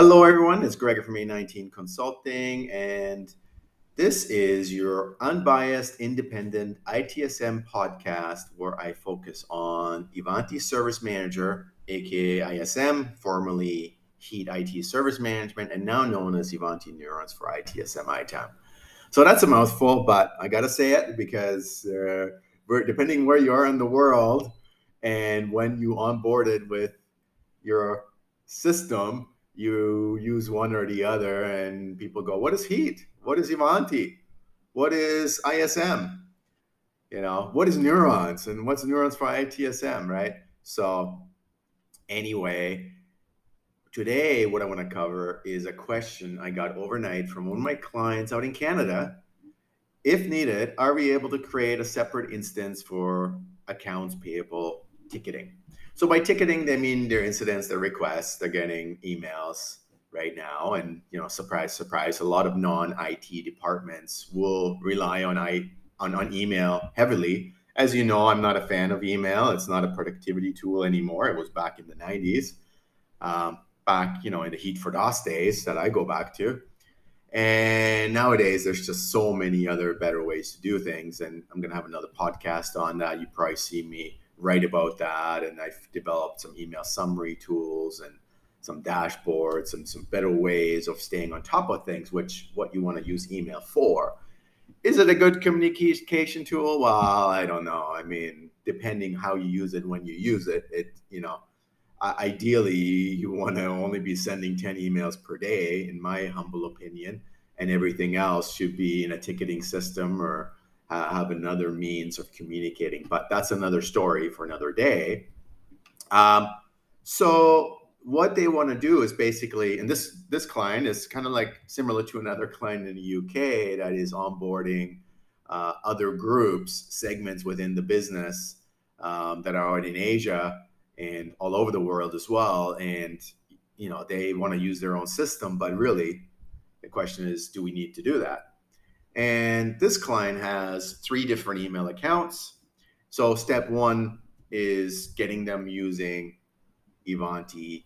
Hello, everyone. It's Gregor from A19 Consulting, and this is your unbiased, independent ITSM podcast where I focus on Ivanti Service Manager, aka ISM, formerly Heat IT Service Management, and now known as Ivanti Neurons for ITSM ITAM. So that's a mouthful, but I got to say it because uh, depending where you are in the world and when you onboarded with your system, you use one or the other, and people go, "What is heat? What is Ivanti? What is ISM? You know, what is neurons? And what's neurons for ITSM, right?" So, anyway, today what I want to cover is a question I got overnight from one of my clients out in Canada. If needed, are we able to create a separate instance for accounts payable ticketing? So by ticketing, they mean their incidents, their requests, they're getting emails right now. And you know, surprise, surprise, a lot of non-IT departments will rely on I on, on email heavily. As you know, I'm not a fan of email. It's not a productivity tool anymore. It was back in the 90s. Um, back, you know, in the heat for DOS days that I go back to. And nowadays, there's just so many other better ways to do things. And I'm going to have another podcast on that. You probably see me write about that. And I've developed some email summary tools and some dashboards and some better ways of staying on top of things, which what you want to use email for. Is it a good communication tool? Well, I don't know. I mean, depending how you use it when you use it, it you know, ideally you want to only be sending 10 emails per day, in my humble opinion, and everything else should be in a ticketing system or have another means of communicating. But that's another story for another day. Um, so what they want to do is basically, and this this client is kind of like similar to another client in the UK that is onboarding uh, other groups, segments within the business um, that are in Asia and all over the world as well. And you know they want to use their own system, but really, the question is, do we need to do that? And this client has three different email accounts. So step one is getting them using Ivanti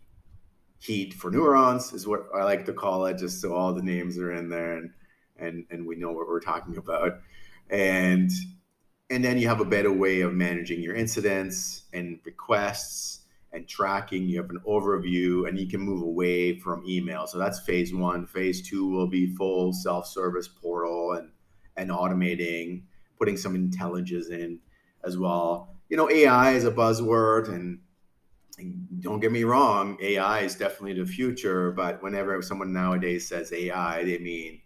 Heat for Neurons is what I like to call it, just so all the names are in there and and and we know what we're talking about. And and then you have a better way of managing your incidents and requests and tracking. You have an overview and you can move away from email. So that's phase one. Phase two will be full self-service portal and and automating, putting some intelligence in as well. You know, AI is a buzzword and, and don't get me wrong, AI is definitely the future, but whenever someone nowadays says AI, they mean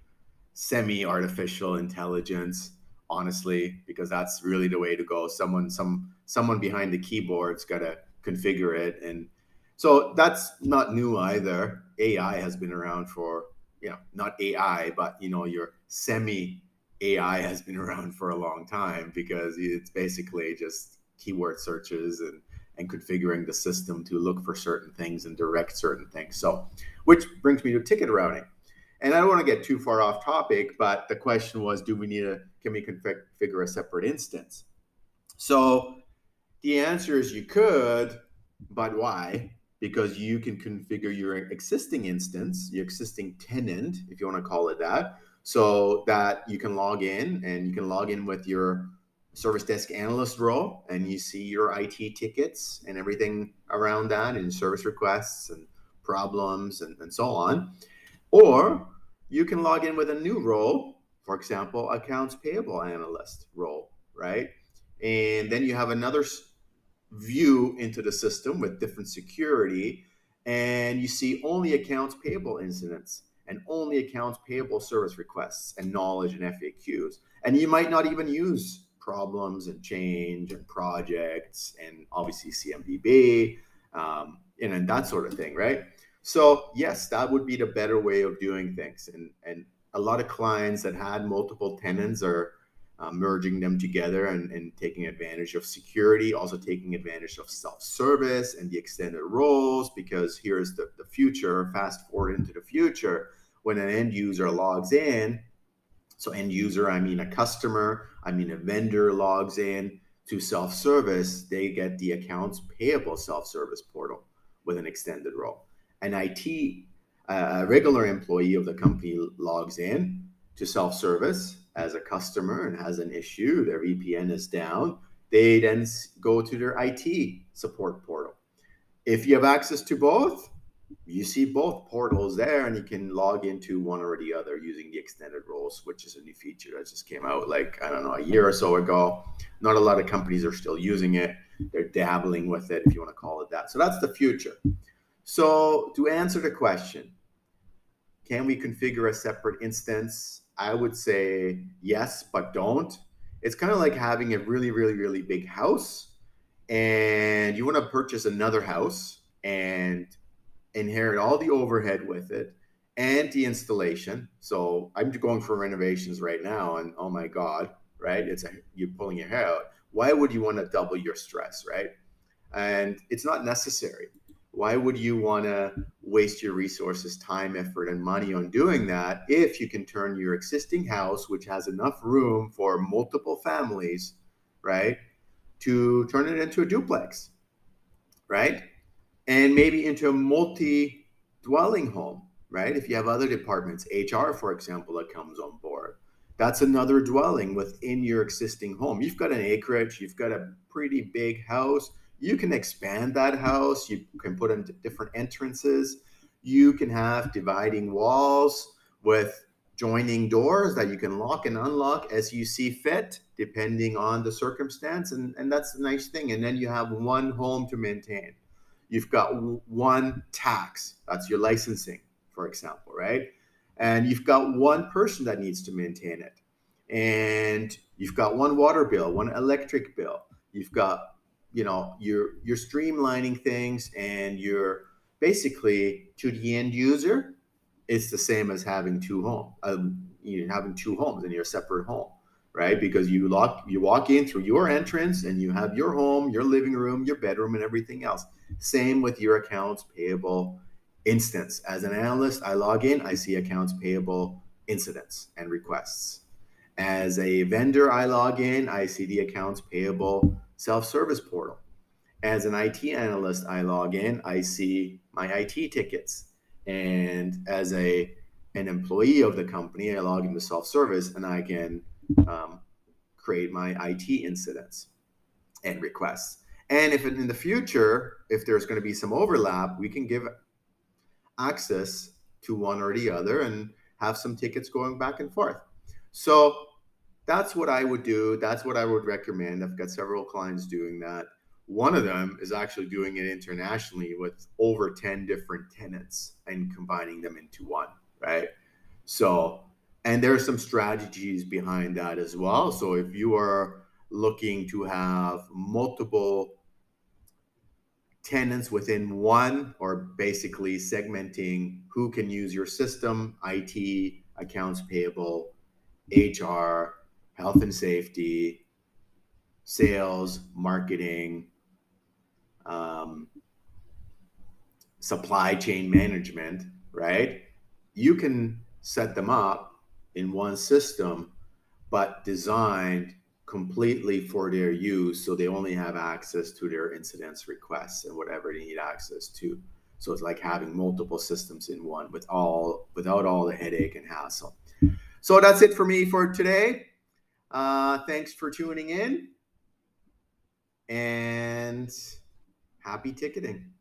semi artificial intelligence honestly because that's really the way to go someone some someone behind the keyboard's got to configure it. And so that's not new either. Ai has been around for you know not ai but you know your semi ai has been around for a long time because it's basically just keyword searches and and configuring the system to look for certain things and direct certain things. So which brings me to ticket routing. And I don't want to get too far off topic, but the question was, do we need a, can we configure a separate instance? So the answer is you could, but why? Because you can configure your existing instance, your existing tenant, if you want to call it that, so that you can log in and you can log in with your service desk analyst role and you see your IT tickets and everything around that and service requests and problems and, and so on. Or you can log in with a new role, for example, accounts payable analyst role, right? And then you have another view into the system with different security, and you see only accounts payable incidents and only accounts payable service requests and knowledge and FAQs. And you might not even use problems and change and projects and obviously CMDB um, and, and that sort of thing, right? So yes, that would be the better way of doing things. And and a lot of clients that had multiple tenants are uh, merging them together and, and taking advantage of security, also taking advantage of self-service and the extended roles, because here's the, the future, fast forward into the future, when an end user logs in, so end user, I mean a customer, I mean a vendor logs in to self-service, they get the accounts payable self-service portal with an extended role. An IT a regular employee of the company logs in to self-service as a customer and has an issue, their VPN is down, they then go to their IT support portal. If you have access to both, you see both portals there and you can log into one or the other using the extended roles which is a new feature that just came out like i don't know a year or so ago. Not a lot of companies are still using it. They're dabbling with it if you want to call it that. So that's the future. So to answer the question can we configure a separate instance i would say yes but don't it's kind of like having a really really really big house and you want to purchase another house and inherit all the overhead with it and the installation. So I'm going for renovations right now, and oh my god, right? It's a, you're pulling your hair out. Why would you want to double your stress, right? And it's not necessary. Why would you want to waste your resources, time, effort, and money on doing that if you can turn your existing house, which has enough room for multiple families, right, to turn it into a duplex, right? and maybe into a multi dwelling home, right? If you have other departments, HR, for example, that comes on board, that's another dwelling within your existing home. You've got an acreage, you've got a pretty big house. You can expand that house, you can put in different entrances, you can have dividing walls with joining doors that you can lock and unlock as you see fit depending on the circumstance and, and that's the nice thing and then you have one home to maintain you've got one tax, that's your licensing, for example, right? And you've got one person that needs to maintain it. And you've got one water bill, one electric bill. You've got, you know, you're you're streamlining things and you're basically to the end user, it's the same as having two home, um, you having two homes in your separate home right? Because you lock you walk in through your entrance and you have your home, your living room, your bedroom, and everything else. Same with your accounts payable instance. As an analyst, I log in, I see accounts payable incidents and requests. As a vendor, I log in, I see the accounts payable self-service portal. As an IT analyst, I log in, I see my IT tickets. And as a an employee of the company, I log into self-service and I can um, create my IT incidents and requests. And if in the future, if there's going to be some overlap, we can give access to one or the other and have some tickets going back and forth. So that's what I would do. That's what I would recommend. I've got several clients doing that. One of them is actually doing it internationally with over 10 different tenants and combining them into one, right? So and there are some strategies behind that as well. So if you are looking to have multiple tenants within one, or basically segmenting who can use your system, IT, accounts payable, HR, health and safety, sales, marketing, um, supply chain management, right? You can set them up in one system, but designed completely for their use. So they only have access to their incidents requests and whatever they need access to. So it's like having multiple systems in one with all without all the headache and hassle. So that's it for me for today. Uh, thanks for tuning in and happy ticketing.